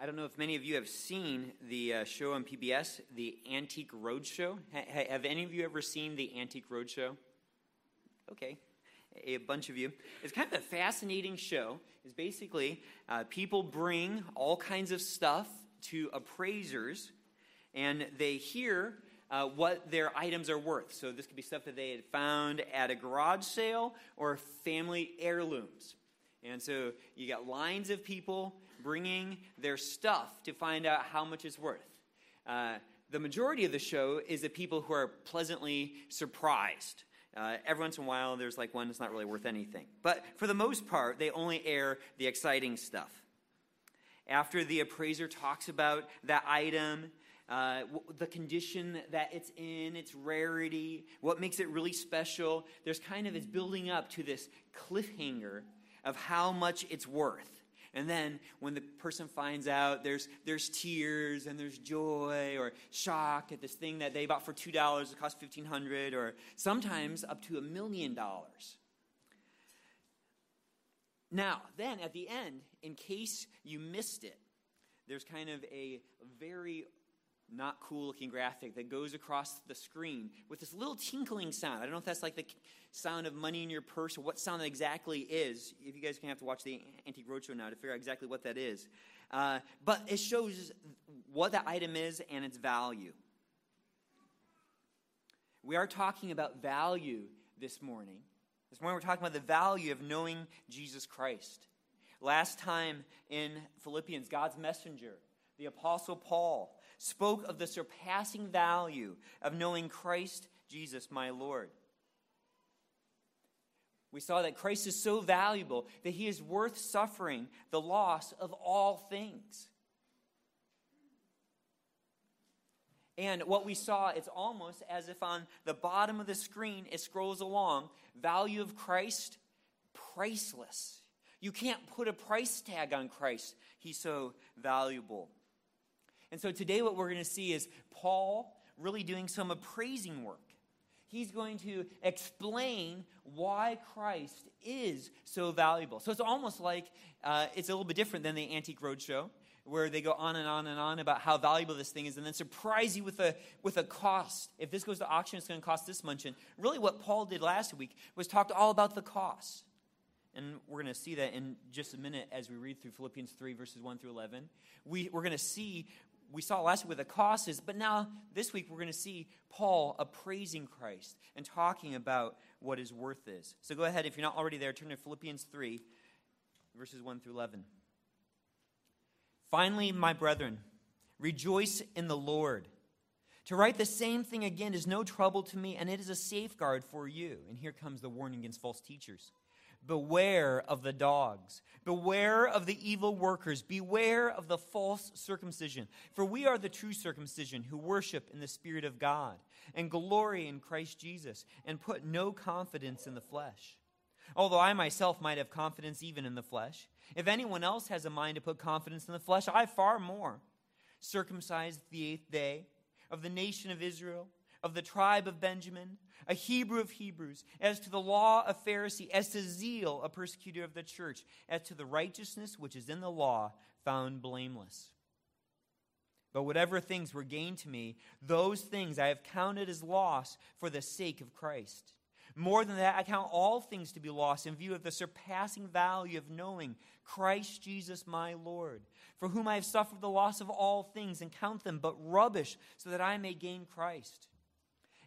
I don't know if many of you have seen the uh, show on PBS, the Antique Roadshow. Ha- have any of you ever seen the Antique Roadshow? Okay, a bunch of you. It's kind of a fascinating show. It's basically uh, people bring all kinds of stuff to appraisers, and they hear uh, what their items are worth. So this could be stuff that they had found at a garage sale or family heirlooms. And so you got lines of people bringing their stuff to find out how much it's worth. Uh, the majority of the show is the people who are pleasantly surprised. Uh, every once in a while, there's like one that's not really worth anything. But for the most part, they only air the exciting stuff. After the appraiser talks about that item, uh, the condition that it's in, its rarity, what makes it really special, there's kind of it's building up to this cliffhanger of how much it's worth. And then when the person finds out, there's, there's tears and there's joy or shock at this thing that they bought for $2, it cost 1500 or sometimes up to a million dollars. Now, then at the end, in case you missed it, there's kind of a very not cool looking graphic that goes across the screen with this little tinkling sound. I don't know if that's like the sound of money in your purse or what sound that exactly is. If you guys can have to watch the Antique Roadshow now to figure out exactly what that is. Uh, but it shows what that item is and its value. We are talking about value this morning. This morning we're talking about the value of knowing Jesus Christ. Last time in Philippians, God's messenger, the Apostle Paul, spoke of the surpassing value of knowing Christ Jesus, my Lord. We saw that Christ is so valuable that he is worth suffering the loss of all things. And what we saw, it's almost as if on the bottom of the screen it scrolls along value of Christ, priceless. You can't put a price tag on Christ. He's so valuable. And so today, what we're going to see is Paul really doing some appraising work. He's going to explain why Christ is so valuable. So it's almost like uh, it's a little bit different than the Antique Roadshow, where they go on and on and on about how valuable this thing is, and then surprise you with a with a cost. If this goes to auction, it's going to cost this much. And really, what Paul did last week was talked all about the cost. And we're going to see that in just a minute as we read through Philippians 3, verses 1 through 11. We, we're going to see we saw last week with the is, but now this week we're going to see Paul appraising Christ and talking about what his worth is. So go ahead, if you're not already there, turn to Philippians 3, verses 1 through 11. Finally, my brethren, rejoice in the Lord. To write the same thing again is no trouble to me, and it is a safeguard for you. And here comes the warning against false teachers. Beware of the dogs. Beware of the evil workers. Beware of the false circumcision. For we are the true circumcision who worship in the Spirit of God and glory in Christ Jesus and put no confidence in the flesh. Although I myself might have confidence even in the flesh, if anyone else has a mind to put confidence in the flesh, I far more. Circumcised the eighth day of the nation of Israel of the tribe of Benjamin, a Hebrew of Hebrews, as to the law of Pharisee, as to zeal, a persecutor of the church, as to the righteousness which is in the law, found blameless. But whatever things were gained to me, those things I have counted as loss for the sake of Christ. More than that, I count all things to be lost in view of the surpassing value of knowing Christ Jesus my Lord, for whom I have suffered the loss of all things and count them but rubbish, so that I may gain Christ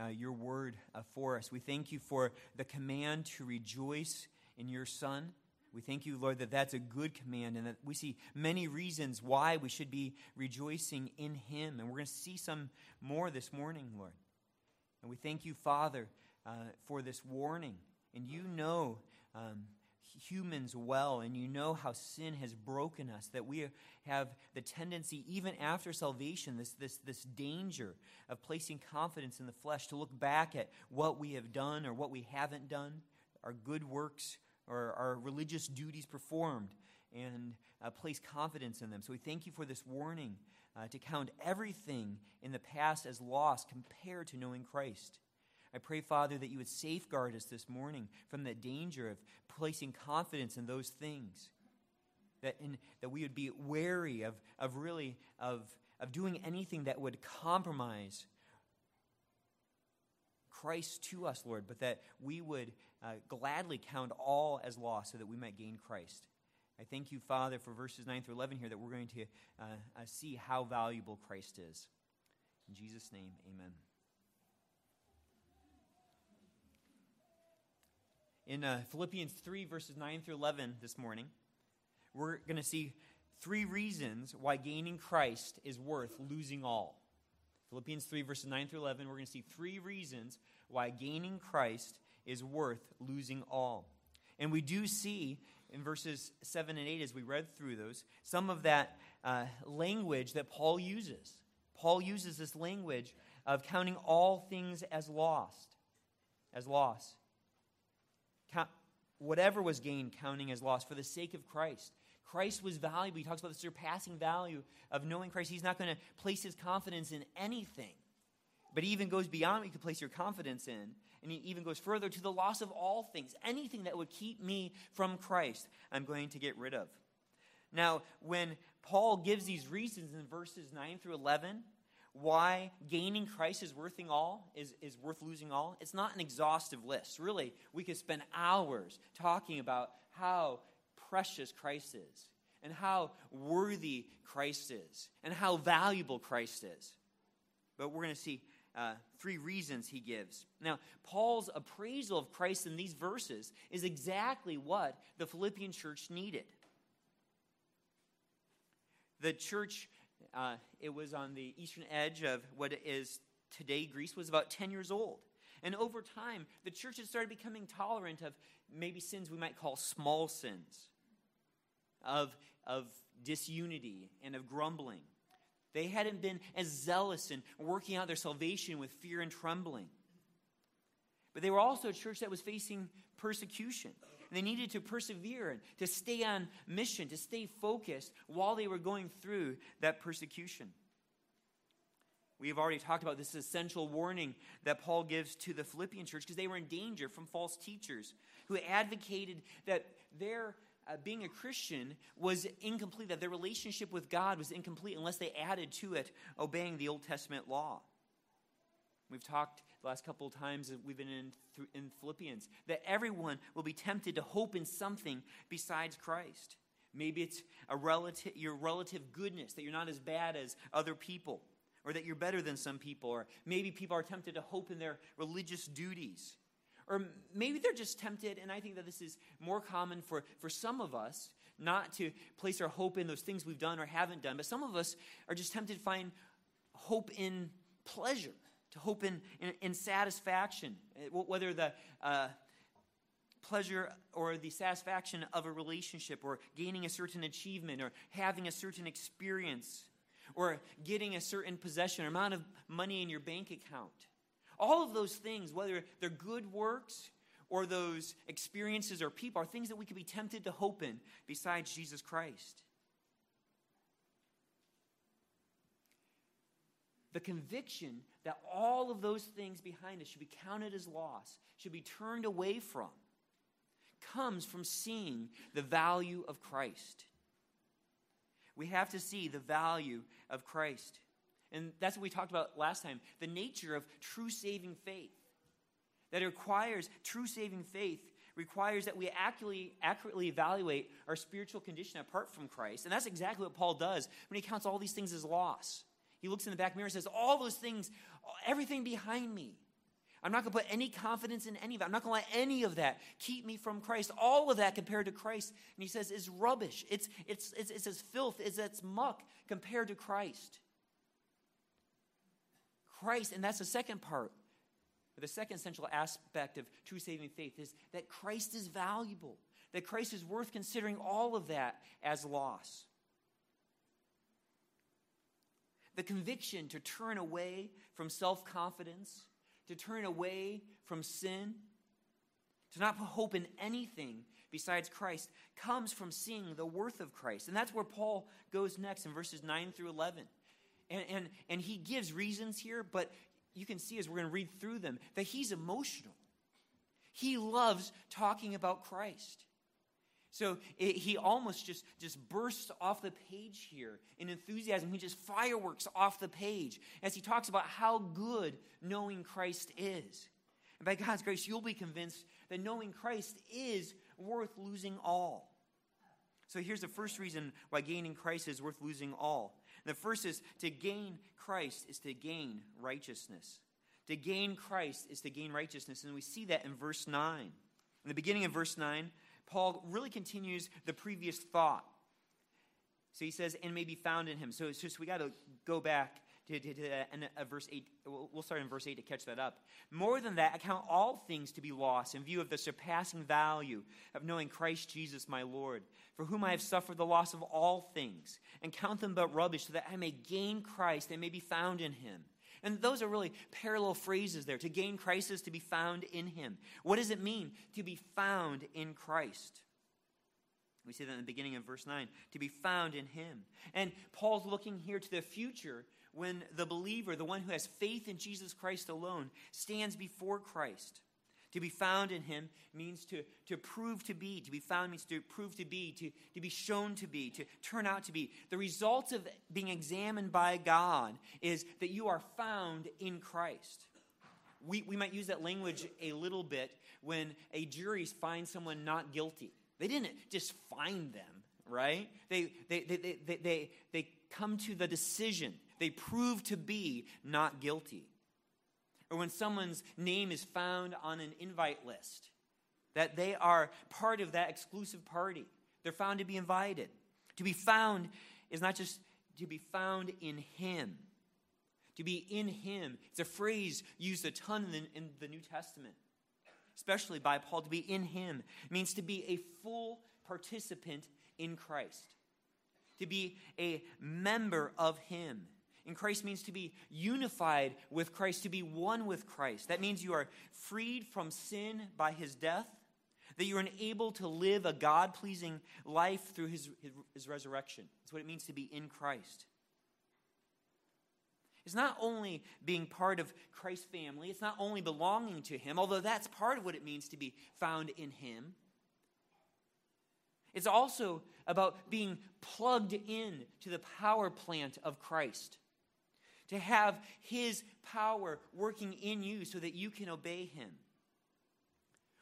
uh, your word uh, for us. We thank you for the command to rejoice in your Son. We thank you, Lord, that that's a good command and that we see many reasons why we should be rejoicing in Him. And we're going to see some more this morning, Lord. And we thank you, Father, uh, for this warning. And you know um, humans well, and you know how sin has broken us, that we have the tendency, even after salvation, this, this, this danger of placing confidence in the flesh, to look back at what we have done or what we haven't done, our good works or our religious duties performed, and uh, place confidence in them. So we thank you for this warning uh, to count everything in the past as lost compared to knowing Christ. I pray, Father, that you would safeguard us this morning from the danger of placing confidence in those things. That, in, that we would be wary of, of really of, of doing anything that would compromise Christ to us, Lord, but that we would uh, gladly count all as lost so that we might gain Christ. I thank you, Father, for verses 9 through 11 here that we're going to uh, uh, see how valuable Christ is. In Jesus' name, amen. In uh, Philippians 3, verses 9 through 11 this morning, we're going to see three reasons why gaining Christ is worth losing all. Philippians 3, verses 9 through 11, we're going to see three reasons why gaining Christ is worth losing all. And we do see in verses 7 and 8, as we read through those, some of that uh, language that Paul uses. Paul uses this language of counting all things as lost, as loss whatever was gained counting as loss for the sake of Christ. Christ was valuable. He talks about the surpassing value of knowing Christ. He's not going to place his confidence in anything. But he even goes beyond what you could place your confidence in. And he even goes further to the loss of all things. Anything that would keep me from Christ, I'm going to get rid of. Now, when Paul gives these reasons in verses 9 through 11, why gaining Christ is worth all is, is worth losing all. It's not an exhaustive list. Really, we could spend hours talking about how precious Christ is and how worthy Christ is and how valuable Christ is. But we're going to see uh, three reasons he gives. Now, Paul's appraisal of Christ in these verses is exactly what the Philippian church needed. The church uh, it was on the eastern edge of what is today Greece, was about 10 years old. And over time, the church had started becoming tolerant of maybe sins we might call small sins, of, of disunity and of grumbling. They hadn't been as zealous in working out their salvation with fear and trembling. But they were also a church that was facing persecution. They needed to persevere and to stay on mission, to stay focused while they were going through that persecution. We have already talked about this essential warning that Paul gives to the Philippian church because they were in danger from false teachers who advocated that their uh, being a Christian was incomplete, that their relationship with God was incomplete unless they added to it obeying the Old Testament law. We've talked the last couple of times that we've been in, in Philippians that everyone will be tempted to hope in something besides Christ. Maybe it's a relative, your relative goodness, that you're not as bad as other people, or that you're better than some people, or maybe people are tempted to hope in their religious duties. Or maybe they're just tempted, and I think that this is more common for, for some of us, not to place our hope in those things we've done or haven't done, but some of us are just tempted to find hope in pleasure to hope in, in, in satisfaction, eh, whether the uh, pleasure or the satisfaction of a relationship, or gaining a certain achievement, or having a certain experience, or getting a certain possession, or amount of money in your bank account. All of those things, whether they're good works or those experiences or people, are things that we could be tempted to hope in besides Jesus Christ. The conviction that all of those things behind us should be counted as loss, should be turned away from, comes from seeing the value of Christ. We have to see the value of Christ. And that's what we talked about last time the nature of true saving faith. That requires true saving faith requires that we accurately, accurately evaluate our spiritual condition apart from Christ. And that's exactly what Paul does when he counts all these things as loss. He looks in the back mirror and says, All those things, everything behind me. I'm not going to put any confidence in any of that. I'm not going to let any of that keep me from Christ. All of that compared to Christ, and he says, is rubbish. It's, it's, it's, it's as filth, it's, it's muck compared to Christ. Christ, and that's the second part, the second essential aspect of true saving faith is that Christ is valuable. that Christ is worth considering all of that as loss. The conviction to turn away from self confidence, to turn away from sin, to not put hope in anything besides Christ, comes from seeing the worth of Christ. And that's where Paul goes next in verses 9 through 11. And, and, and he gives reasons here, but you can see as we're going to read through them that he's emotional. He loves talking about Christ. So it, he almost just, just bursts off the page here in enthusiasm. He just fireworks off the page as he talks about how good knowing Christ is. And by God's grace, you'll be convinced that knowing Christ is worth losing all. So here's the first reason why gaining Christ is worth losing all. The first is to gain Christ is to gain righteousness. To gain Christ is to gain righteousness. And we see that in verse 9. In the beginning of verse 9, Paul really continues the previous thought. So he says, and may be found in him. So it's just, we got to go back to, to, to verse 8. We'll start in verse 8 to catch that up. More than that, I count all things to be lost in view of the surpassing value of knowing Christ Jesus my Lord, for whom I have suffered the loss of all things, and count them but rubbish, so that I may gain Christ and may be found in him. And those are really parallel phrases there. To gain Christ is to be found in him. What does it mean to be found in Christ? We see that in the beginning of verse 9 to be found in him. And Paul's looking here to the future when the believer, the one who has faith in Jesus Christ alone, stands before Christ. To be found in him means to, to prove to be. To be found means to prove to be, to, to be shown to be, to turn out to be. The result of being examined by God is that you are found in Christ. We, we might use that language a little bit when a jury finds someone not guilty. They didn't just find them, right? They, they, they, they, they, they, they come to the decision they prove to be not guilty. Or when someone's name is found on an invite list, that they are part of that exclusive party. They're found to be invited. To be found is not just to be found in Him. To be in Him. It's a phrase used a ton in the, in the New Testament, especially by Paul. To be in Him means to be a full participant in Christ, to be a member of Him. In Christ means to be unified with Christ, to be one with Christ. That means you are freed from sin by his death, that you're enabled to live a God pleasing life through his, his, his, resurrection. That's what it means to be in Christ. It's not only being part of Christ's family, it's not only belonging to him, although that's part of what it means to be found in him. It's also about being plugged in to the power plant of Christ to have His power working in you so that you can obey Him.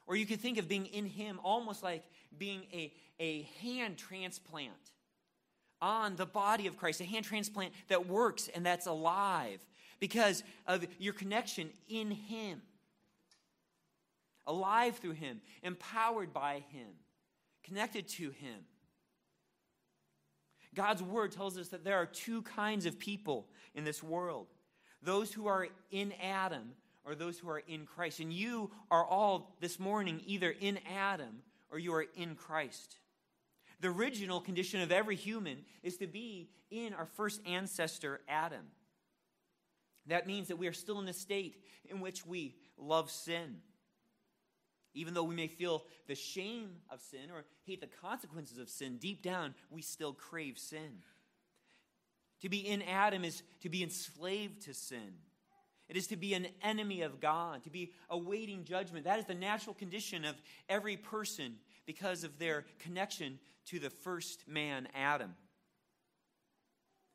Or you could think of being in Him almost like being a, a hand transplant on the body of Christ, a hand transplant that works and that's alive because of your connection in Him. Alive through Him, empowered by Him, connected to Him. God's word tells us that there are two kinds of people in this world those who are in Adam or those who are in Christ. And you are all this morning either in Adam or you are in Christ. The original condition of every human is to be in our first ancestor, Adam. That means that we are still in the state in which we love sin. Even though we may feel the shame of sin or hate the consequences of sin, deep down, we still crave sin. To be in Adam is to be enslaved to sin. It is to be an enemy of God, to be awaiting judgment. That is the natural condition of every person because of their connection to the first man, Adam.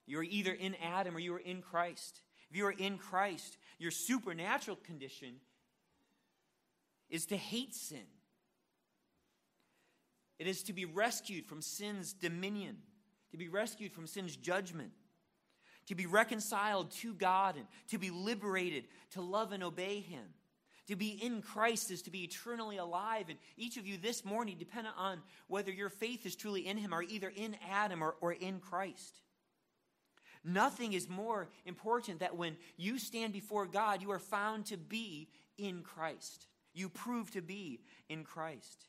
You are either in Adam or you are in Christ. If you are in Christ, your supernatural condition is to hate sin. It is to be rescued from sin's dominion, to be rescued from sin's judgment, to be reconciled to God, and to be liberated, to love and obey Him. To be in Christ is to be eternally alive. And each of you this morning, dependent on whether your faith is truly in Him, are either in Adam or, or in Christ. Nothing is more important that when you stand before God, you are found to be in Christ you prove to be in Christ.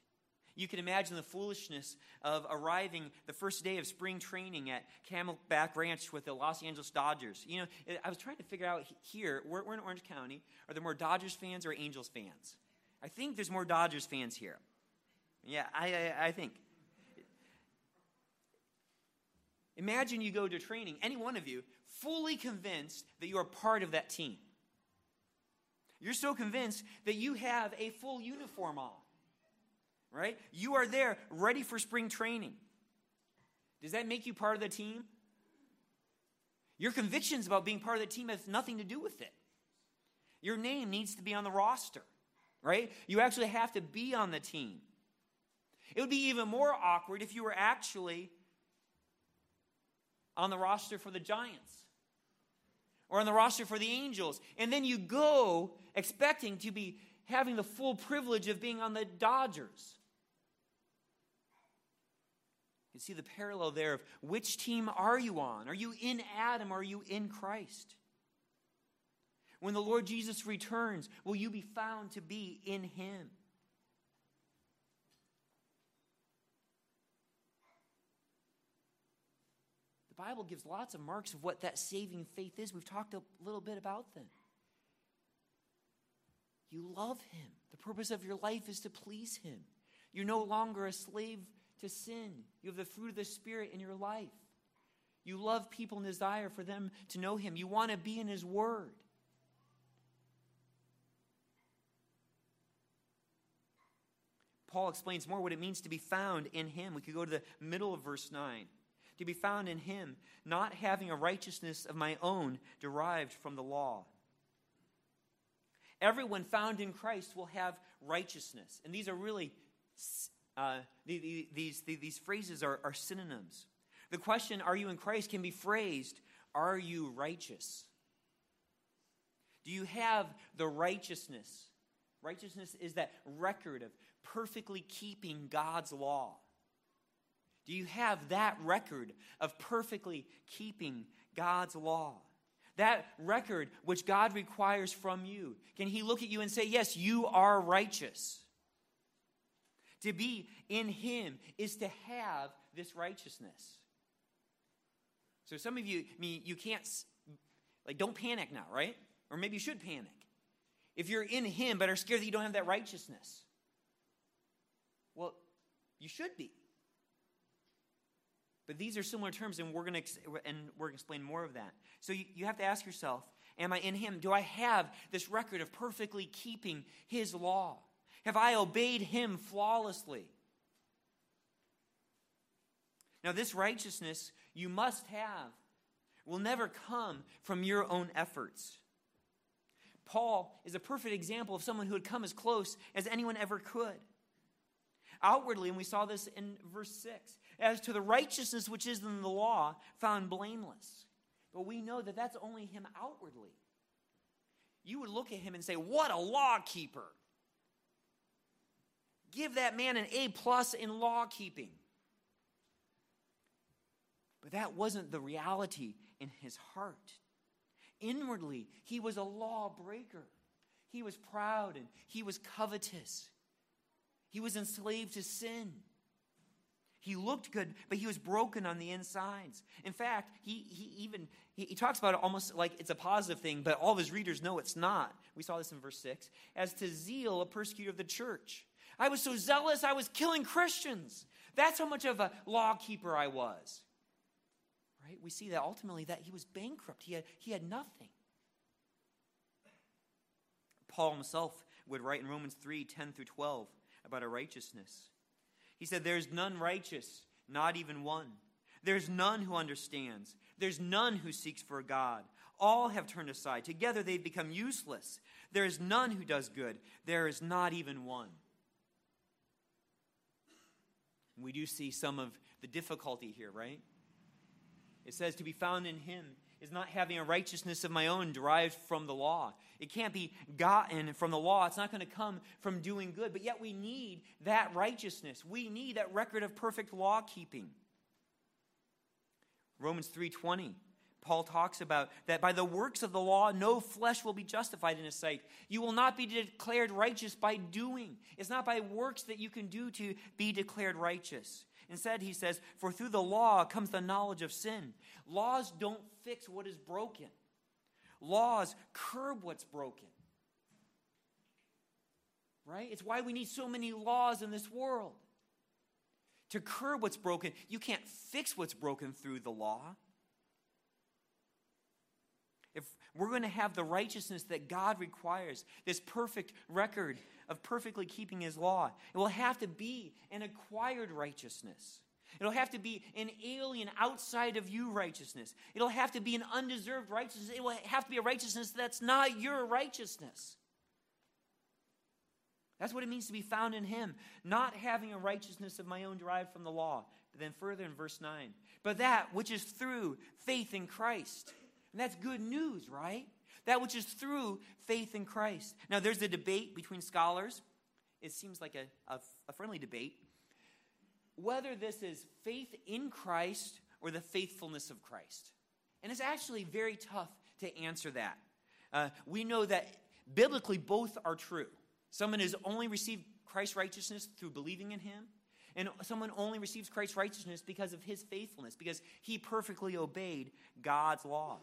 You can imagine the foolishness of arriving the first day of spring training at Camelback Ranch with the Los Angeles Dodgers. You know, I was trying to figure out here, we're, we're in Orange County, are there more Dodgers fans or Angels fans? I think there's more Dodgers fans here. Yeah, I, I, I think. Imagine you go to training, any one of you, fully convinced that you are part of that team. You're so convinced that you have a full uniform on right? You are there ready for spring training. Does that make you part of the team? Your convictions about being part of the team have nothing to do with it. Your name needs to be on the roster, right? You actually have to be on the team. It would be even more awkward if you were actually on the roster for the Giants or on the roster for the Angels, and then you go expecting to be having the full privilege of being on the Dodgers. You can see the parallel there of which team are you on? Are you in Adam are you in Christ? When the Lord Jesus returns, will you be found to be in him? Bible gives lots of marks of what that saving faith is. We've talked a little bit about them. You love him. The purpose of your life is to please him. You're no longer a slave to sin. You have the fruit of the Spirit in your life. You love people and desire for them to know Him. You want to be in His Word. Paul explains more what it means to be found in Him. We could go to the middle of verse 9. To be found in Him, not having a righteousness of my own derived from the law. Everyone found in Christ will have righteousness. And these are really uh, the, these, the, these phrases are, are synonyms. The question, are you in Christ, can be phrased, are you righteous? Do you have the righteousness? Righteousness is that record of perfectly keeping God's law. Do you have that record of perfectly keeping God's law? That record which God requires from you. Can He look at you and say, Yes, you are righteous? To be in Him is to have this righteousness. So some of you, I mean, you can't, like, don't panic now, right? Or maybe you should panic. If you're in Him but are scared that you don't have that righteousness, well, you should be. But these are similar terms, and we're going to and we're explain more of that. So you, you have to ask yourself: Am I in Him? Do I have this record of perfectly keeping His law? Have I obeyed him flawlessly? Now, this righteousness you must have will never come from your own efforts. Paul is a perfect example of someone who had come as close as anyone ever could. Outwardly, and we saw this in verse 6, as to the righteousness which is in the law, found blameless. But we know that that's only him outwardly. You would look at him and say, What a law keeper! give that man an A plus in law keeping. But that wasn't the reality in his heart. Inwardly, he was a lawbreaker. He was proud and he was covetous. He was enslaved to sin. He looked good, but he was broken on the insides. In fact, he, he even he, he, talks about it almost like it's a positive thing, but all of his readers know it's not. We saw this in verse 6. As to zeal, a persecutor of the church. I was so zealous, I was killing Christians. That's how much of a law keeper I was. Right? We see that ultimately that he was bankrupt. He had, he had nothing. Paul himself would write in Romans 3 10 through 12 about our righteousness. He said, There's none righteous, not even one. There's none who understands. There's none who seeks for God. All have turned aside. Together they've become useless. There is none who does good. There is not even one. We do see some of the difficulty here, right? It says to be found in him is not having a righteousness of my own derived from the law. It can't be gotten from the law. It's not going to come from doing good. But yet we need that righteousness. We need that record of perfect law keeping. Romans 3:20 Paul talks about that by the works of the law, no flesh will be justified in his sight. You will not be declared righteous by doing. It's not by works that you can do to be declared righteous. Instead, he says, For through the law comes the knowledge of sin. Laws don't fix what is broken, laws curb what's broken. Right? It's why we need so many laws in this world. To curb what's broken, you can't fix what's broken through the law. If we're going to have the righteousness that God requires, this perfect record of perfectly keeping His law, it will have to be an acquired righteousness. It'll have to be an alien outside of you righteousness. It'll have to be an undeserved righteousness. It will have to be a righteousness that's not your righteousness. That's what it means to be found in Him, not having a righteousness of my own derived from the law. But then further in verse 9, but that which is through faith in Christ and that's good news, right? That which is through faith in Christ. Now, there's a debate between scholars. It seems like a, a, a friendly debate. Whether this is faith in Christ or the faithfulness of Christ. And it's actually very tough to answer that. Uh, we know that biblically both are true. Someone has only received Christ's righteousness through believing in him, and someone only receives Christ's righteousness because of his faithfulness, because he perfectly obeyed God's law.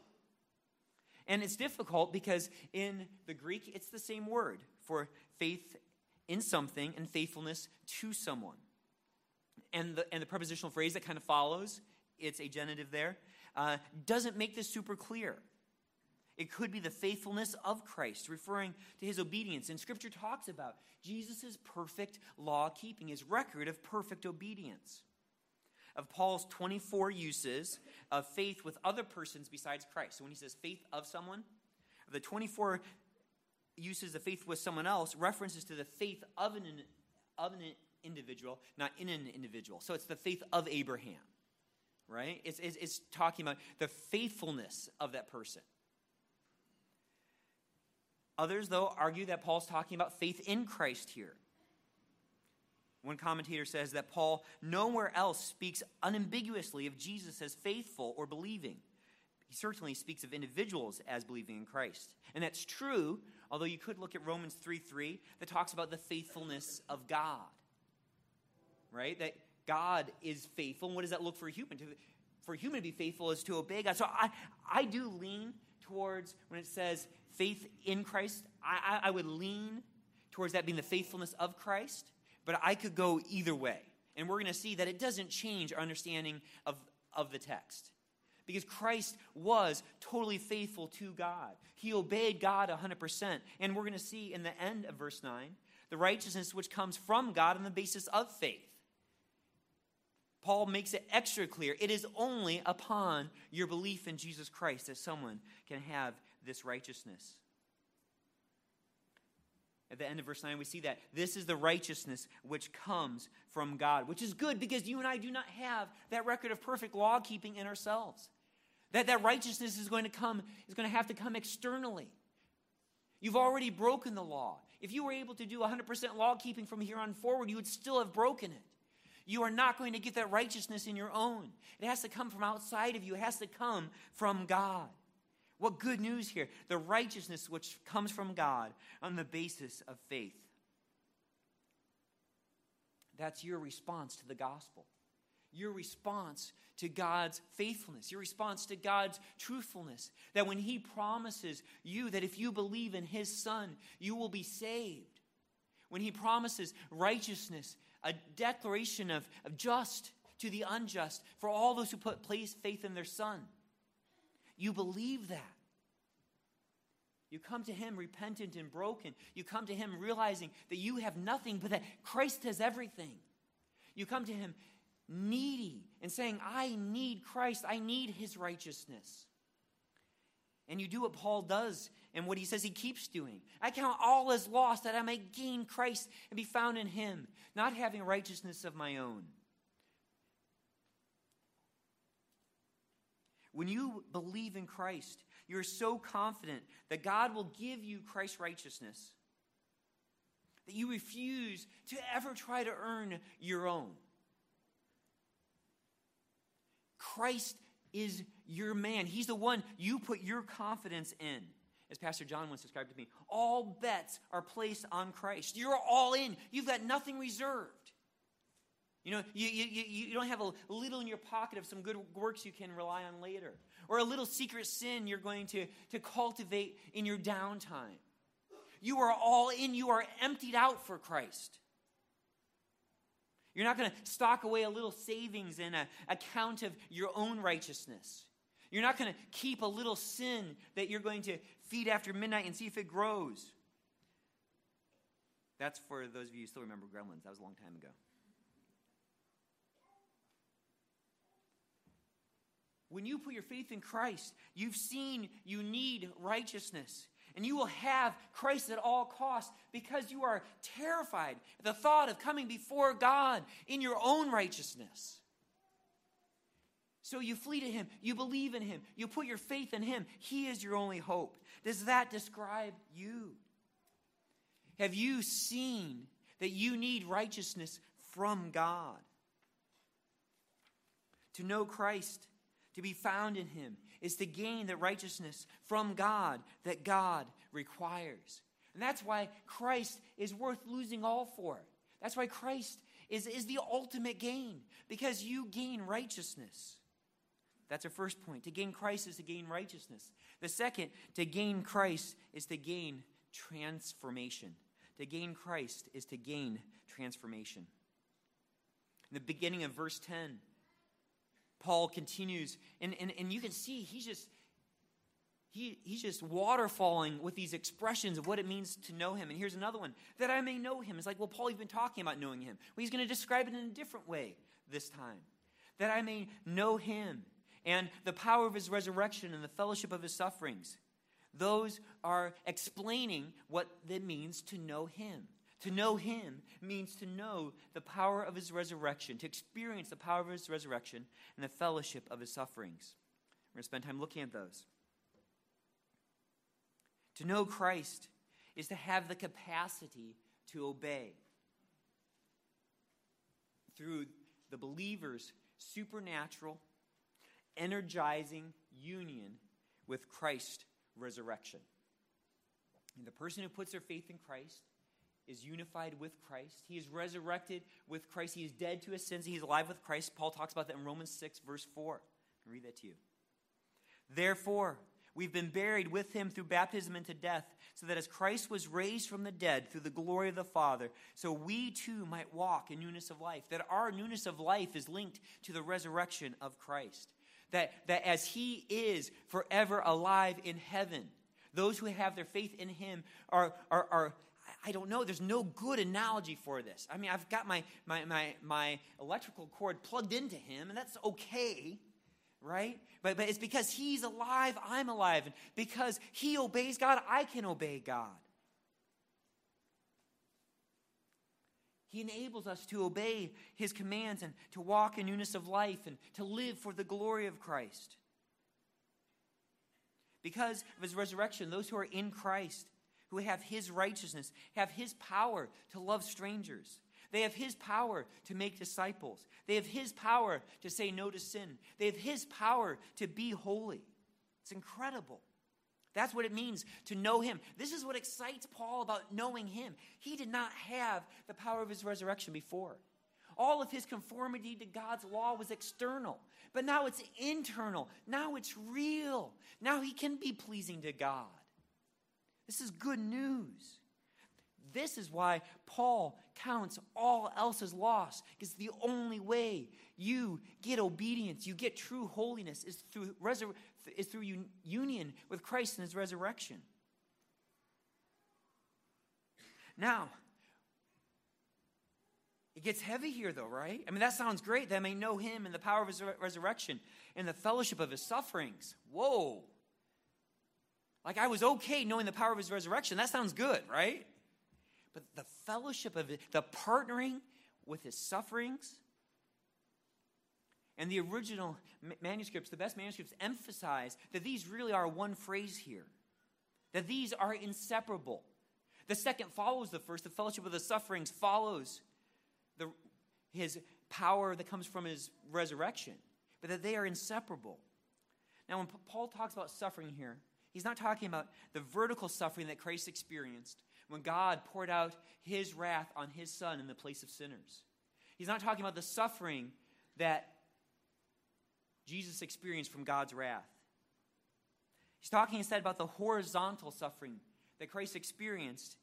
And it's difficult because in the Greek, it's the same word for faith in something and faithfulness to someone. And the, and the prepositional phrase that kind of follows, it's a genitive there, uh, doesn't make this super clear. It could be the faithfulness of Christ, referring to his obedience. And scripture talks about Jesus' perfect law keeping, his record of perfect obedience of Paul's 24 uses of faith with other persons besides Christ. So when he says faith of someone, the 24 uses of faith with someone else references to the faith of an, of an individual, not in an individual. So it's the faith of Abraham, right? It's, it's, it's talking about the faithfulness of that person. Others, though, argue that Paul's talking about faith in Christ here. One commentator says that Paul nowhere else speaks unambiguously of Jesus as faithful or believing. He certainly speaks of individuals as believing in Christ. And that's true, although you could look at Romans 3 3 that talks about the faithfulness of God. Right? That God is faithful. And what does that look for a human? To, for a human to be faithful is to obey God. So I, I do lean towards when it says faith in Christ, I, I, I would lean towards that being the faithfulness of Christ. But I could go either way. And we're going to see that it doesn't change our understanding of, of the text. Because Christ was totally faithful to God. He obeyed God 100%. And we're going to see in the end of verse 9 the righteousness which comes from God on the basis of faith. Paul makes it extra clear it is only upon your belief in Jesus Christ that someone can have this righteousness. At the end of verse 9, we see that this is the righteousness which comes from God, which is good because you and I do not have that record of perfect law keeping in ourselves. That that righteousness is going to come, is going to have to come externally. You've already broken the law. If you were able to do 100% law keeping from here on forward, you would still have broken it. You are not going to get that righteousness in your own. It has to come from outside of you, it has to come from God. What good news here! The righteousness which comes from God on the basis of faith. That's your response to the gospel. Your response to God's faithfulness, your response to God's truthfulness. That when He promises you that if you believe in His Son, you will be saved. When He promises righteousness, a declaration of, of just to the unjust for all those who put place faith in their Son you believe that. You come to Him repentant and broken. You come to Him realizing that you have nothing, but that Christ has everything. You come to Him needy and saying, I need Christ. I need His righteousness. And you do what Paul does and what he says he keeps doing. I count all as lost that I may gain Christ and be found in Him, not having righteousness of my own When you believe in Christ, you're so confident that God will give you Christ's righteousness that you refuse to ever try to earn your own. Christ is your man. He's the one you put your confidence in. As Pastor John once described to me, all bets are placed on Christ. You're all in. You've got nothing reserved. You know, you, you, you don't have a little in your pocket of some good works you can rely on later, or a little secret sin you're going to, to cultivate in your downtime. You are all in, you are emptied out for Christ. You're not going to stock away a little savings in an account of your own righteousness. You're not going to keep a little sin that you're going to feed after midnight and see if it grows. That's for those of you who still remember Gremlins. That was a long time ago. When you put your faith in Christ, you've seen you need righteousness. And you will have Christ at all costs because you are terrified at the thought of coming before God in your own righteousness. So you flee to Him, you believe in Him, you put your faith in Him. He is your only hope. Does that describe you? Have you seen that you need righteousness from God? To know Christ to be found in him is to gain the righteousness from God that God requires. And that's why Christ is worth losing all for. That's why Christ is, is the ultimate gain, because you gain righteousness. That's our first point. To gain Christ is to gain righteousness. The second, to gain Christ is to gain transformation. To gain Christ is to gain transformation. In the beginning of verse 10, Paul continues, and, and, and you can see he's just he, he's just waterfalling with these expressions of what it means to know him. And here's another one that I may know him. It's like, well, Paul, you've been talking about knowing him. Well, he's going to describe it in a different way this time. That I may know him and the power of his resurrection and the fellowship of his sufferings. Those are explaining what it means to know him. To know him means to know the power of his resurrection, to experience the power of his resurrection and the fellowship of his sufferings. We're going to spend time looking at those. To know Christ is to have the capacity to obey through the believer's supernatural, energizing union with Christ's resurrection. And the person who puts their faith in Christ is unified with Christ. He is resurrected with Christ. He is dead to his sins. He is alive with Christ. Paul talks about that in Romans 6, verse 4. I'll read that to you. Therefore, we've been buried with him through baptism into death, so that as Christ was raised from the dead through the glory of the Father, so we too might walk in newness of life. That our newness of life is linked to the resurrection of Christ. That, that as he is forever alive in heaven, those who have their faith in him are, are, are I don't know. There's no good analogy for this. I mean, I've got my, my, my, my electrical cord plugged into him, and that's okay, right? But, but it's because he's alive, I'm alive. And because he obeys God, I can obey God. He enables us to obey his commands and to walk in newness of life and to live for the glory of Christ. Because of his resurrection, those who are in Christ who have his righteousness, have his power to love strangers. They have his power to make disciples. They have his power to say no to sin. They have his power to be holy. It's incredible. That's what it means to know him. This is what excites Paul about knowing him. He did not have the power of his resurrection before. All of his conformity to God's law was external, but now it's internal. Now it's real. Now he can be pleasing to God. This is good news. This is why Paul counts all else as loss, because the only way you get obedience, you get true holiness, is through, is through un- union with Christ and his resurrection. Now, it gets heavy here, though, right? I mean, that sounds great. That I may know him and the power of his re- resurrection and the fellowship of his sufferings. Whoa. Like I was okay knowing the power of his resurrection. That sounds good, right? But the fellowship of it, the partnering with his sufferings, and the original manuscripts, the best manuscripts, emphasize that these really are one phrase here, that these are inseparable. The second follows the first. The fellowship of the sufferings follows the, his power that comes from his resurrection, but that they are inseparable. Now, when Paul talks about suffering here, he's not talking about the vertical suffering that Christ experienced when God poured out his wrath on his son in the place of sinners. He's not talking about the suffering that Jesus experienced from God's wrath. He's talking instead about the horizontal suffering that Christ experienced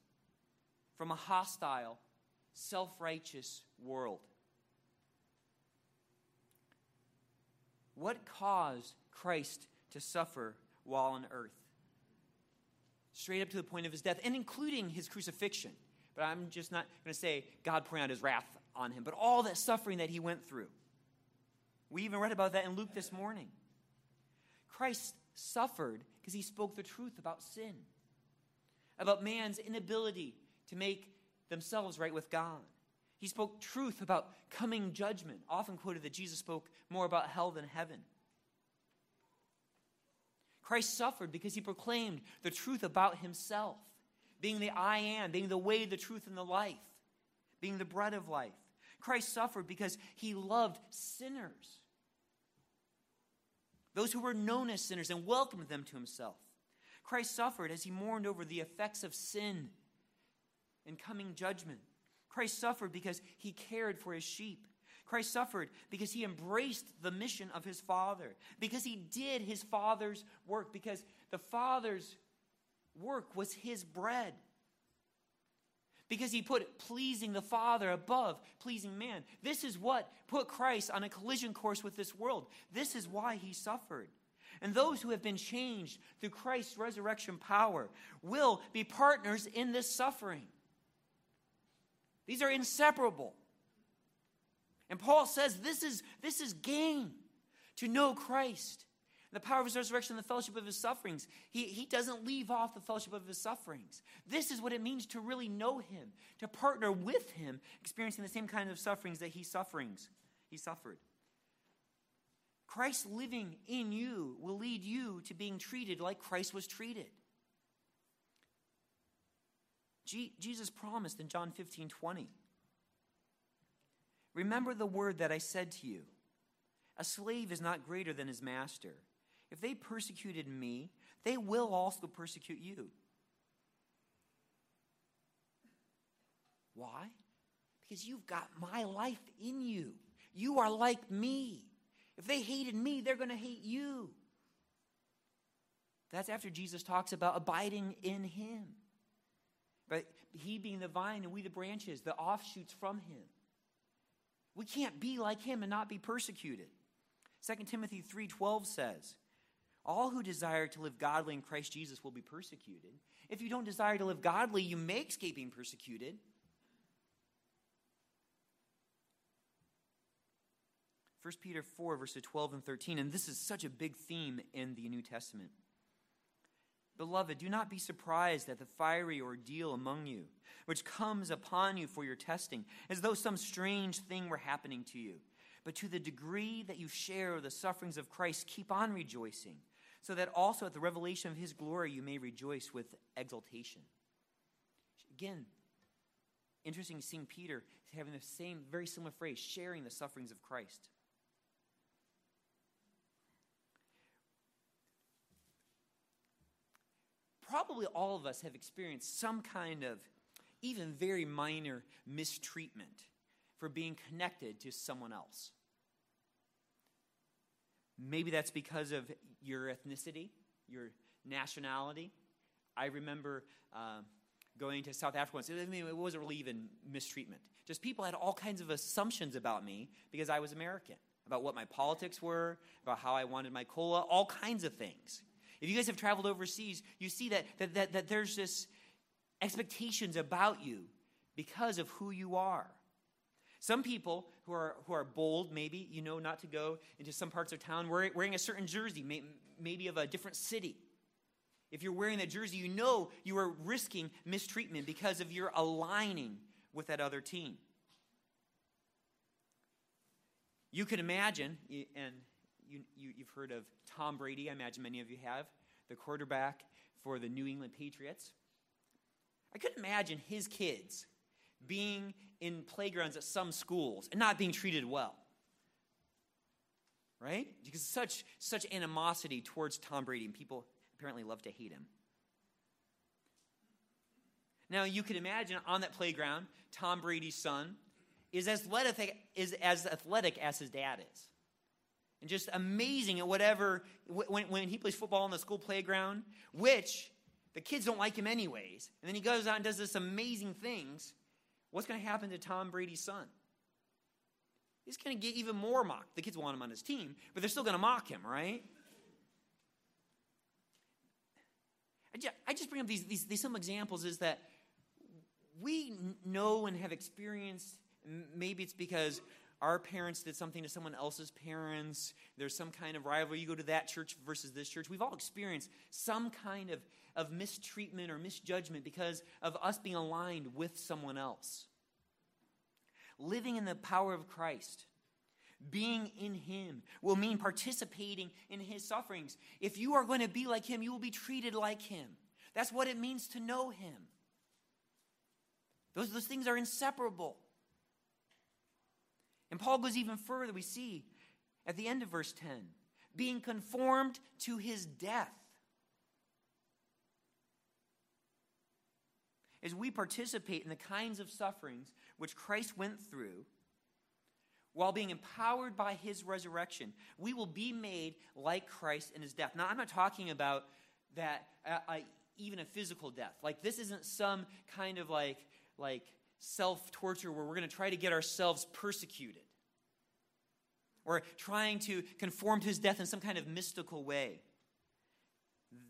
from a hostile, self righteous world. What caused Christ to suffer while on earth? Straight up to the point of his death, and including his crucifixion. But I'm just not going to say God pouring out his wrath on him, but all that suffering that he went through. We even read about that in Luke this morning. Christ suffered because he spoke the truth about sin, about man's inability to make themselves right with God. He spoke truth about coming judgment, often quoted that Jesus spoke more about hell than heaven. Christ suffered because he proclaimed the truth about himself, being the I am, being the way, the truth, and the life, being the bread of life. Christ suffered because he loved sinners, those who were known as sinners, and welcomed them to himself. Christ suffered as he mourned over the effects of sin and coming judgment. Christ suffered because he cared for his sheep. Christ suffered because he embraced the mission of his Father, because he did his Father's work, because the Father's work was his bread. Because he put pleasing the Father above pleasing man. This is what put Christ on a collision course with this world. This is why he suffered. And those who have been changed through Christ's resurrection power will be partners in this suffering. These are inseparable. And Paul says this is, this is gain to know Christ. The power of his resurrection and the fellowship of his sufferings. He, he doesn't leave off the fellowship of his sufferings. This is what it means to really know him, to partner with him, experiencing the same kind of sufferings that he sufferings he suffered. Christ living in you will lead you to being treated like Christ was treated. Jesus promised in John 15 20. Remember the word that I said to you A slave is not greater than his master. If they persecuted me, they will also persecute you. Why? Because you've got my life in you. You are like me. If they hated me, they're going to hate you. That's after Jesus talks about abiding in him. But he being the vine and we the branches, the offshoots from him. We can't be like him and not be persecuted. 2 Timothy 3:12 says, "All who desire to live godly in Christ Jesus will be persecuted. If you don't desire to live godly, you may escape being persecuted." 1 Peter 4, verses 12 and 13, and this is such a big theme in the New Testament. Beloved, do not be surprised at the fiery ordeal among you, which comes upon you for your testing, as though some strange thing were happening to you. But to the degree that you share the sufferings of Christ, keep on rejoicing, so that also at the revelation of his glory you may rejoice with exultation. Again, interesting seeing Peter having the same, very similar phrase, sharing the sufferings of Christ. Probably all of us have experienced some kind of even very minor mistreatment for being connected to someone else. Maybe that's because of your ethnicity, your nationality. I remember uh, going to South Africa once. I mean, it wasn't really even mistreatment. Just people had all kinds of assumptions about me because I was American, about what my politics were, about how I wanted my cola, all kinds of things. If you guys have traveled overseas, you see that, that, that, that there's this expectations about you because of who you are. Some people who are, who are bold, maybe, you know, not to go into some parts of town wearing a certain jersey, maybe of a different city. If you're wearing that jersey, you know you are risking mistreatment because of your aligning with that other team. You can imagine, and you, you, you've heard of Tom Brady, I imagine many of you have, the quarterback for the New England Patriots. I couldn't imagine his kids being in playgrounds at some schools and not being treated well. right? Because such such animosity towards Tom Brady, and people apparently love to hate him. Now you can imagine on that playground, Tom Brady's son is athletic, is as athletic as his dad is. And just amazing at whatever, when, when he plays football on the school playground, which the kids don't like him anyways. And then he goes out and does this amazing things. What's going to happen to Tom Brady's son? He's going to get even more mocked. The kids want him on his team, but they're still going to mock him, right? I just, bring up these, these, these some examples is that we know and have experienced, maybe it's because our parents did something to someone else's parents. There's some kind of rivalry. You go to that church versus this church. We've all experienced some kind of, of mistreatment or misjudgment because of us being aligned with someone else. Living in the power of Christ, being in Him, will mean participating in His sufferings. If you are going to be like Him, you will be treated like Him. That's what it means to know Him. Those, those things are inseparable. And Paul goes even further. We see at the end of verse 10 being conformed to his death. As we participate in the kinds of sufferings which Christ went through, while being empowered by his resurrection, we will be made like Christ in his death. Now, I'm not talking about that, uh, uh, even a physical death. Like, this isn't some kind of like, like self torture where we're going to try to get ourselves persecuted or trying to conform to his death in some kind of mystical way.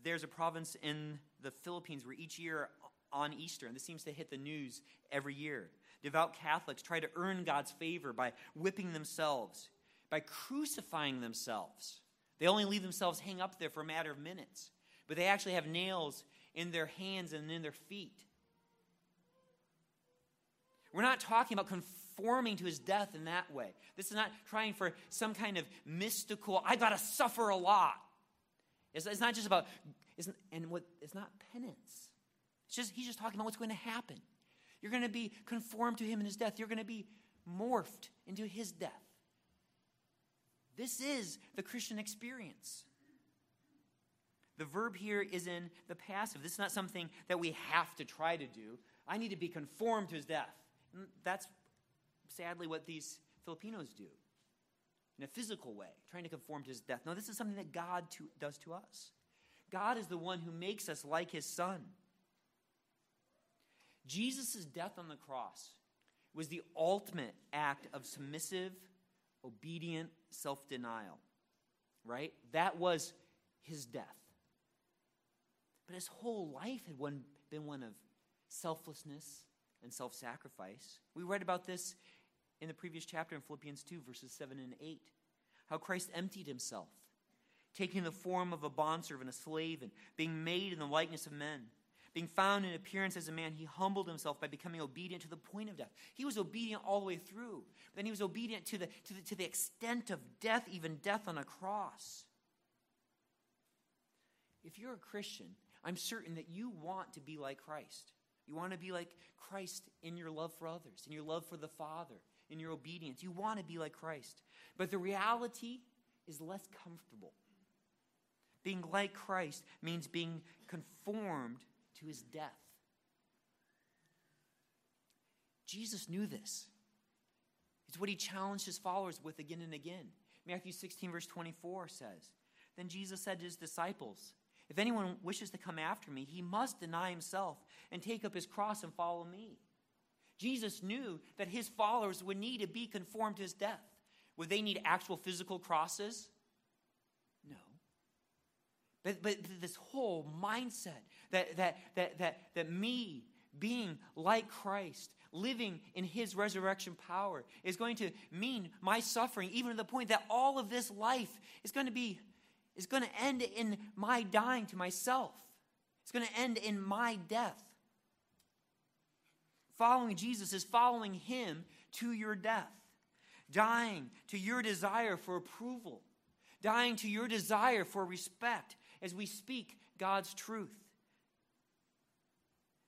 There's a province in the Philippines where each year on Easter, and this seems to hit the news every year, devout Catholics try to earn God's favor by whipping themselves, by crucifying themselves. They only leave themselves hang up there for a matter of minutes, but they actually have nails in their hands and in their feet. We're not talking about conforming to his death in that way. This is not trying for some kind of mystical, I got to suffer a lot. It's, it's, not just about, it's, and what, it's not penance. It's just, he's just talking about what's going to happen. You're going to be conformed to him in his death. You're going to be morphed into his death. This is the Christian experience. The verb here is in the passive. This is not something that we have to try to do. I need to be conformed to his death. And that's sadly what these Filipinos do in a physical way, trying to conform to his death. No, this is something that God to, does to us. God is the one who makes us like his son. Jesus' death on the cross was the ultimate act of submissive, obedient self denial, right? That was his death. But his whole life had one, been one of selflessness and self sacrifice. We read about this in the previous chapter in Philippians 2, verses 7 and 8. How Christ emptied himself, taking the form of a bondservant, a slave, and being made in the likeness of men. Being found in appearance as a man, he humbled himself by becoming obedient to the point of death. He was obedient all the way through. Then he was obedient to the, to the, to the extent of death, even death on a cross. If you're a Christian, I'm certain that you want to be like Christ. You want to be like Christ in your love for others, in your love for the Father, in your obedience. You want to be like Christ. But the reality is less comfortable. Being like Christ means being conformed to his death. Jesus knew this. It's what he challenged his followers with again and again. Matthew 16, verse 24 says Then Jesus said to his disciples, If anyone wishes to come after me, he must deny himself and take up his cross and follow me. Jesus knew that his followers would need to be conformed to his death. Would they need actual physical crosses? No. But, but this whole mindset that, that, that, that, that me being like Christ, living in his resurrection power, is going to mean my suffering, even to the point that all of this life is going to be is going to end in my dying to myself. It's going to end in my death. Following Jesus is following him to your death, dying to your desire for approval, dying to your desire for respect as we speak God's truth.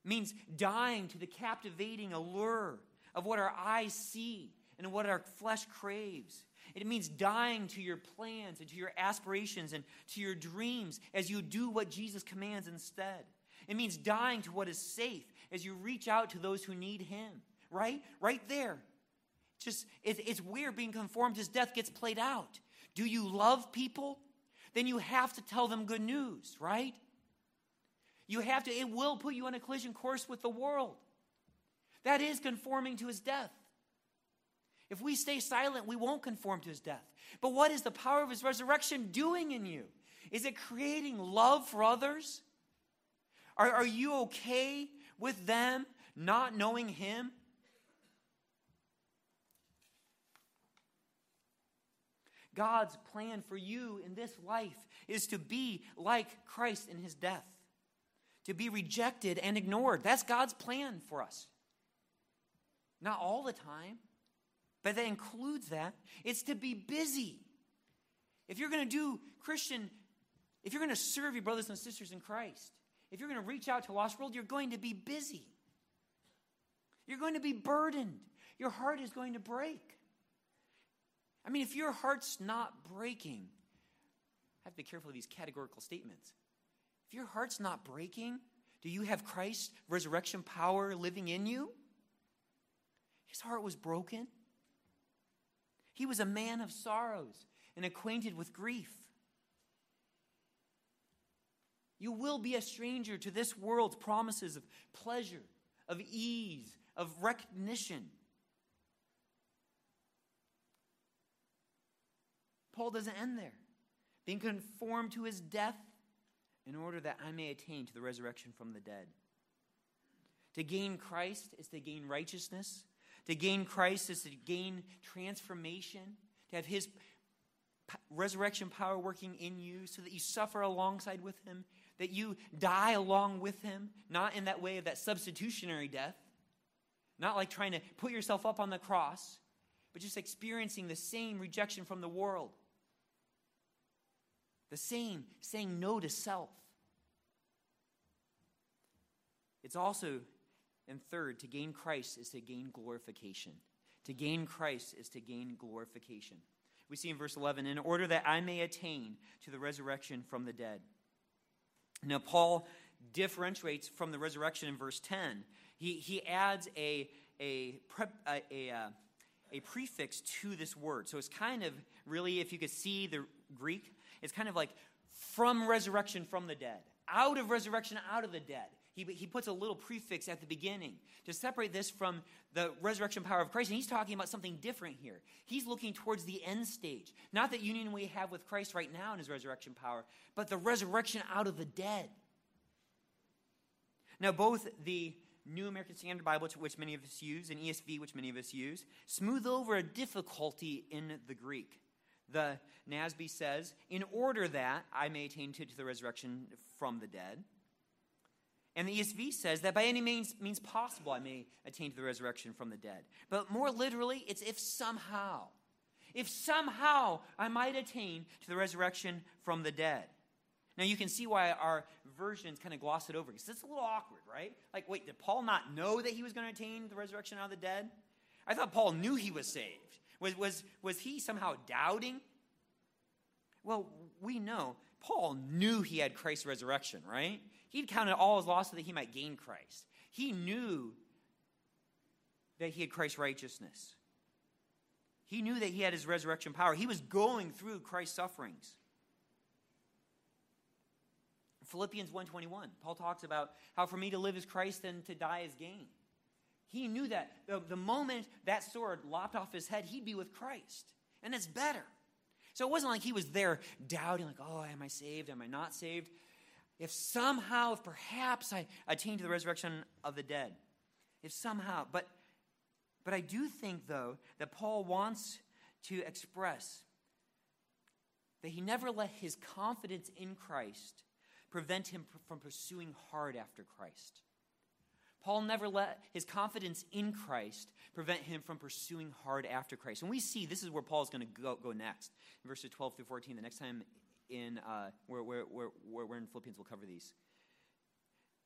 It means dying to the captivating allure of what our eyes see and what our flesh craves. It means dying to your plans and to your aspirations and to your dreams as you do what Jesus commands instead. It means dying to what is safe as you reach out to those who need Him. Right? Right there. Just, it's, it's weird being conformed as death gets played out. Do you love people? Then you have to tell them good news, right? You have to, it will put you on a collision course with the world. That is conforming to his death. If we stay silent, we won't conform to his death. But what is the power of his resurrection doing in you? Is it creating love for others? Are, are you okay with them not knowing him? God's plan for you in this life is to be like Christ in his death, to be rejected and ignored. That's God's plan for us. Not all the time, but that includes that. It's to be busy. If you're going to do Christian, if you're going to serve your brothers and sisters in Christ, if you're going to reach out to lost world, you're going to be busy. You're going to be burdened. Your heart is going to break. I mean, if your heart's not breaking, I have to be careful of these categorical statements. If your heart's not breaking, do you have Christ's resurrection power living in you? His heart was broken. He was a man of sorrows and acquainted with grief. You will be a stranger to this world's promises of pleasure, of ease, of recognition. Paul doesn't end there. Being conformed to his death in order that I may attain to the resurrection from the dead. To gain Christ is to gain righteousness. To gain Christ is to gain transformation, to have his resurrection power working in you so that you suffer alongside with him, that you die along with him, not in that way of that substitutionary death, not like trying to put yourself up on the cross, but just experiencing the same rejection from the world. The same, saying no to self. It's also and third, to gain Christ is to gain glorification. To gain Christ is to gain glorification. We see in verse 11, in order that I may attain to the resurrection from the dead. Now, Paul differentiates from the resurrection in verse 10. He, he adds a, a, a, a, uh, a prefix to this word. So it's kind of really, if you could see the Greek, it's kind of like from resurrection from the dead, out of resurrection, out of the dead he, he puts a little prefix at the beginning to separate this from the resurrection power of Christ. And he's talking about something different here. He's looking towards the end stage. Not that union we have with Christ right now in his resurrection power, but the resurrection out of the dead. Now, both the New American Standard Bible, which many of us use, and ESV, which many of us use, smooth over a difficulty in the Greek. The NASB says, in order that I may attain to the resurrection from the dead. And the ESV says that by any means, means possible I may attain to the resurrection from the dead. But more literally, it's if somehow. If somehow I might attain to the resurrection from the dead. Now you can see why our versions kind of gloss it over because it's a little awkward, right? Like, wait, did Paul not know that he was going to attain the resurrection out of the dead? I thought Paul knew he was saved. Was, was, was he somehow doubting? Well, we know Paul knew he had Christ's resurrection, right? He'd counted all his loss so that he might gain Christ. He knew that he had Christ's righteousness. He knew that he had his resurrection power. He was going through Christ's sufferings. Philippians 1:21, Paul talks about how for me to live is Christ and to die is gain. He knew that the, the moment that sword lopped off his head, he'd be with Christ. And it's better. So it wasn't like he was there doubting, like, oh, am I saved? Am I not saved? if somehow, if perhaps I attain to the resurrection of the dead, if somehow, but but I do think though that Paul wants to express that he never let his confidence in Christ prevent him from pursuing hard after Christ. Paul never let his confidence in Christ prevent him from pursuing hard after Christ. And we see this is where Paul's going to go, go next. In verses 12 through 14, the next time in uh, where, where, where, where we're in Philippians, we'll cover these.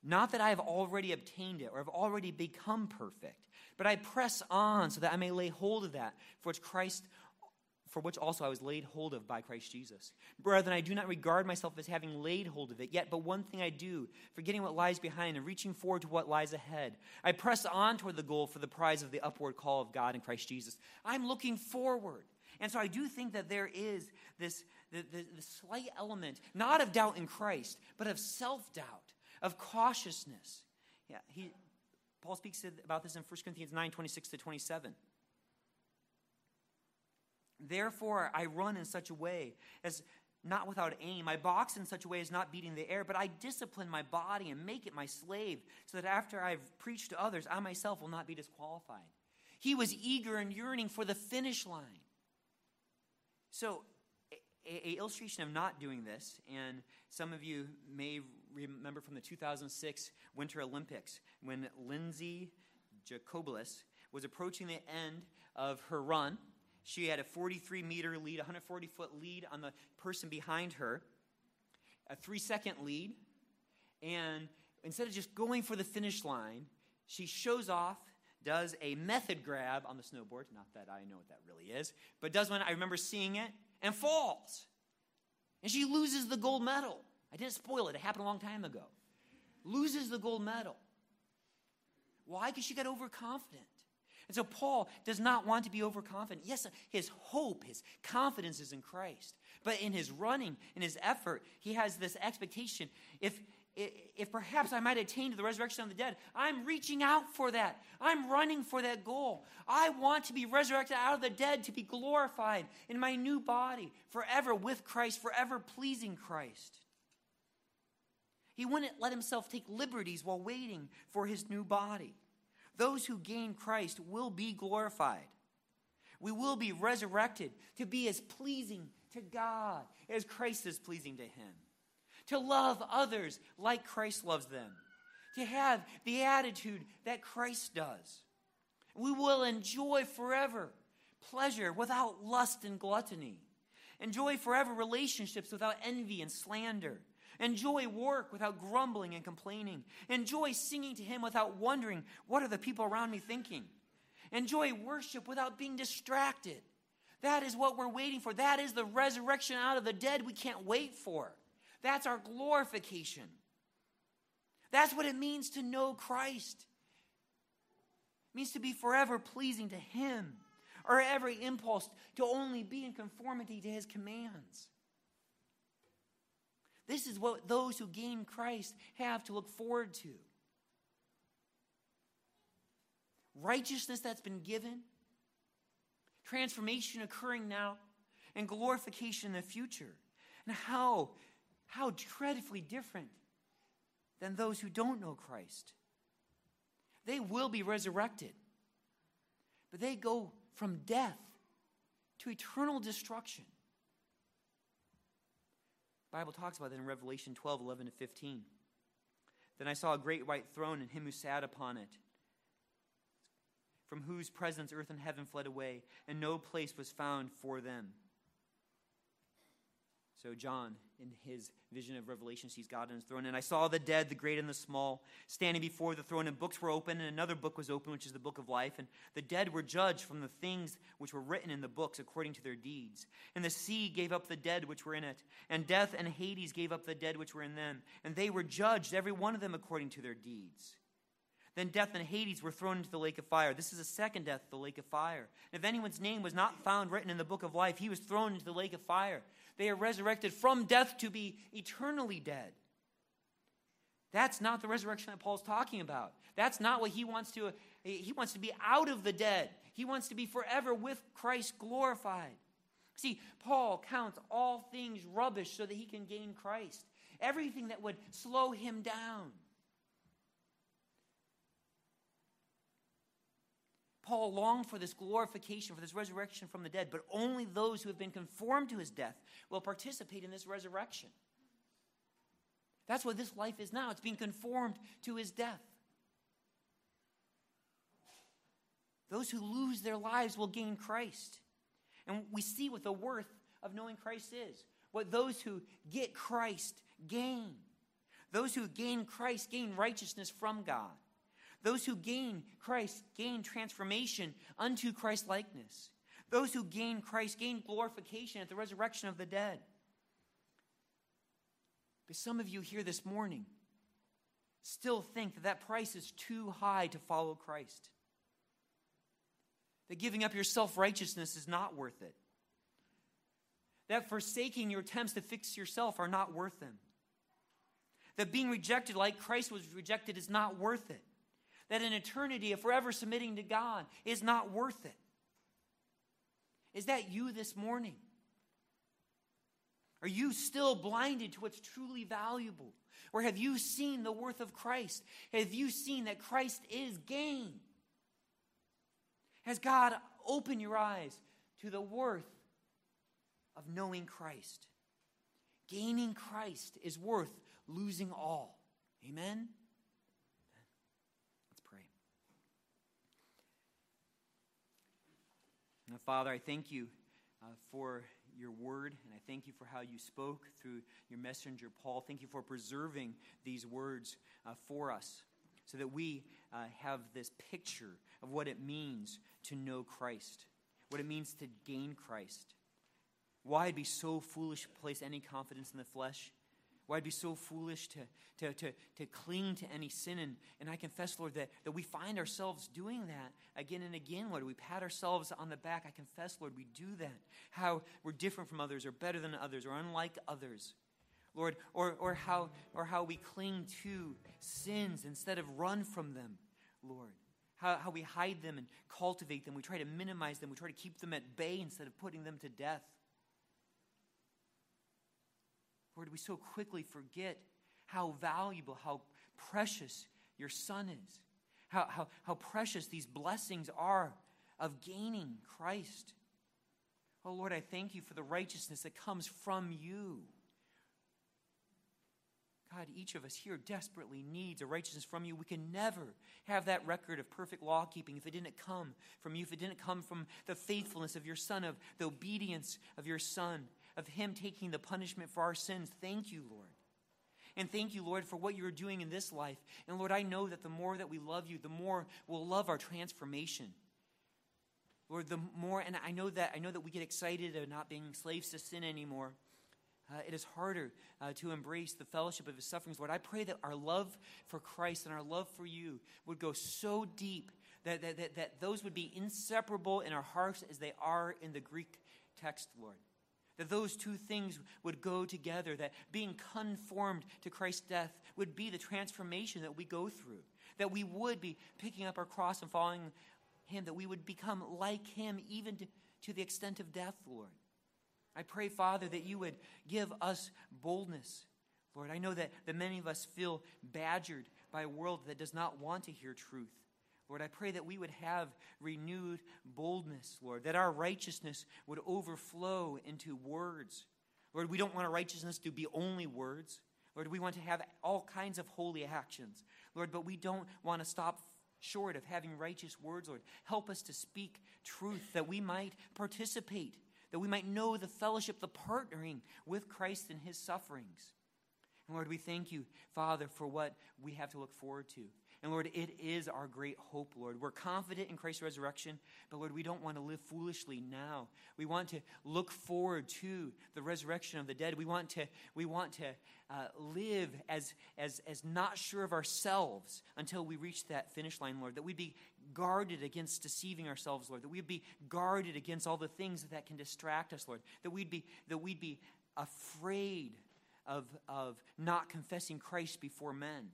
Not that I have already obtained it or have already become perfect, but I press on so that I may lay hold of that for which Christ for which also I was laid hold of by Christ Jesus. Brethren, I do not regard myself as having laid hold of it yet, but one thing I do, forgetting what lies behind and reaching forward to what lies ahead. I press on toward the goal for the prize of the upward call of God in Christ Jesus. I'm looking forward. And so I do think that there is this the, the, slight element, not of doubt in Christ, but of self doubt, of cautiousness. Yeah, he, Paul speaks about this in 1 Corinthians 9 26 to 27. Therefore, I run in such a way as not without aim. I box in such a way as not beating the air, but I discipline my body and make it my slave, so that after I've preached to others, I myself will not be disqualified. He was eager and yearning for the finish line. So, a, a illustration of not doing this, and some of you may remember from the 2006 Winter Olympics when Lindsey Jacobellis was approaching the end of her run she had a 43 meter lead, 140 foot lead on the person behind her, a three second lead. And instead of just going for the finish line, she shows off, does a method grab on the snowboard. Not that I know what that really is, but does one. I remember seeing it and falls. And she loses the gold medal. I didn't spoil it, it happened a long time ago. Loses the gold medal. Why? Because she got overconfident. And so Paul does not want to be overconfident. Yes, his hope, his confidence is in Christ. But in his running, in his effort, he has this expectation. If, if perhaps I might attain to the resurrection of the dead, I'm reaching out for that. I'm running for that goal. I want to be resurrected out of the dead, to be glorified in my new body, forever with Christ, forever pleasing Christ. He wouldn't let himself take liberties while waiting for his new body. Those who gain Christ will be glorified. We will be resurrected to be as pleasing to God as Christ is pleasing to Him. To love others like Christ loves them. To have the attitude that Christ does. We will enjoy forever pleasure without lust and gluttony. Enjoy forever relationships without envy and slander Enjoy work without grumbling and complaining. Enjoy singing to Him without wondering, what are the people around me thinking? Enjoy worship without being distracted. That is what we're waiting for. That is the resurrection out of the dead we can't wait for. That's our glorification. That's what it means to know Christ. It means to be forever pleasing to Him, or every impulse to only be in conformity to His commands. This is what those who gain Christ have to look forward to. Righteousness that's been given, transformation occurring now, and glorification in the future. And how, how dreadfully different than those who don't know Christ. They will be resurrected, but they go from death to eternal destruction. Bible talks about that in Revelation 12, 11 to 15. Then I saw a great white throne and him who sat upon it, from whose presence earth and heaven fled away, and no place was found for them. So, John, in his vision of Revelation, sees God on his throne. And I saw the dead, the great and the small, standing before the throne, and books were open, and another book was open, which is the book of life. And the dead were judged from the things which were written in the books according to their deeds. And the sea gave up the dead which were in it, and death and Hades gave up the dead which were in them. And they were judged, every one of them according to their deeds. Then death and Hades were thrown into the lake of fire. This is the second death, the lake of fire. And if anyone's name was not found written in the book of life, he was thrown into the lake of fire. They are resurrected from death to be eternally dead. That's not the resurrection that Paul's talking about. That's not what he wants to he wants to be out of the dead. He wants to be forever with Christ glorified. See, Paul counts all things rubbish so that he can gain Christ. Everything that would slow him down. Paul longed for this glorification, for this resurrection from the dead, but only those who have been conformed to his death will participate in this resurrection. That's what this life is now. It's being conformed to his death. Those who lose their lives will gain Christ. And we see what the worth of knowing Christ is, what those who get Christ gain. Those who gain Christ gain righteousness from God. Those who gain Christ gain transformation unto Christ likeness. Those who gain Christ gain glorification at the resurrection of the dead. But some of you here this morning still think that that price is too high to follow Christ. That giving up your self righteousness is not worth it. That forsaking your attempts to fix yourself are not worth them. That being rejected like Christ was rejected is not worth it. That an eternity of forever submitting to God is not worth it. Is that you this morning? Are you still blinded to what's truly valuable? Or have you seen the worth of Christ? Have you seen that Christ is gain? Has God opened your eyes to the worth of knowing Christ? Gaining Christ is worth losing all. Amen? Let's pray. Father, I thank you uh, for your word, and I thank you for how you spoke through your messenger, Paul. Thank you for preserving these words uh, for us so that we uh, have this picture of what it means to know Christ, what it means to gain Christ. Why I'd be so foolish to place any confidence in the flesh? Why I'd be so foolish to, to, to, to cling to any sin. And, and I confess, Lord, that, that we find ourselves doing that again and again, Lord. We pat ourselves on the back. I confess, Lord, we do that. How we're different from others, or better than others, or unlike others. Lord, or, or, how, or how we cling to sins instead of run from them, Lord. How, how we hide them and cultivate them. We try to minimize them. We try to keep them at bay instead of putting them to death. Lord, we so quickly forget how valuable, how precious your Son is, how, how, how precious these blessings are of gaining Christ. Oh, Lord, I thank you for the righteousness that comes from you. God, each of us here desperately needs a righteousness from you. We can never have that record of perfect law keeping if it didn't come from you, if it didn't come from the faithfulness of your Son, of the obedience of your Son, of Him taking the punishment for our sins. Thank you, Lord. And thank you, Lord, for what you're doing in this life. And Lord, I know that the more that we love you, the more we'll love our transformation. Lord, the more, and I know that I know that we get excited of not being slaves to sin anymore. Uh, it is harder uh, to embrace the fellowship of his sufferings. Lord, I pray that our love for Christ and our love for you would go so deep that, that, that, that those would be inseparable in our hearts as they are in the Greek text, Lord. That those two things would go together, that being conformed to Christ's death would be the transformation that we go through. That we would be picking up our cross and following Him, that we would become like Him even to, to the extent of death, Lord. I pray, Father, that you would give us boldness. Lord, I know that, that many of us feel badgered by a world that does not want to hear truth. Lord, I pray that we would have renewed boldness, Lord, that our righteousness would overflow into words. Lord, we don't want our righteousness to be only words. Lord, we want to have all kinds of holy actions. Lord, but we don't want to stop short of having righteous words, Lord. Help us to speak truth that we might participate that we might know the fellowship, the partnering with Christ in his sufferings. And Lord, we thank you, Father, for what we have to look forward to. And Lord, it is our great hope, Lord. We're confident in Christ's resurrection, but Lord, we don't want to live foolishly now. We want to look forward to the resurrection of the dead. We want to, we want to uh, live as, as, as not sure of ourselves until we reach that finish line, Lord. That we'd be guarded against deceiving ourselves, Lord. That we'd be guarded against all the things that can distract us, Lord. That we'd be, that we'd be afraid of, of not confessing Christ before men.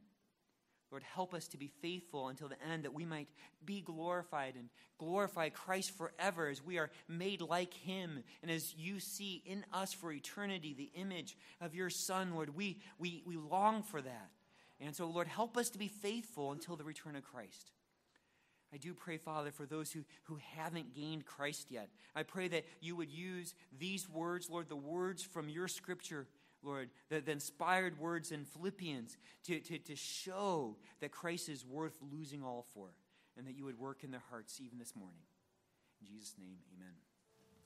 Lord, help us to be faithful until the end that we might be glorified and glorify Christ forever as we are made like him. And as you see in us for eternity the image of your Son, Lord, we, we, we long for that. And so, Lord, help us to be faithful until the return of Christ. I do pray, Father, for those who, who haven't gained Christ yet. I pray that you would use these words, Lord, the words from your scripture, Lord, the, the inspired words in Philippians to, to, to show that Christ is worth losing all for, and that you would work in their hearts even this morning. In Jesus' name, amen.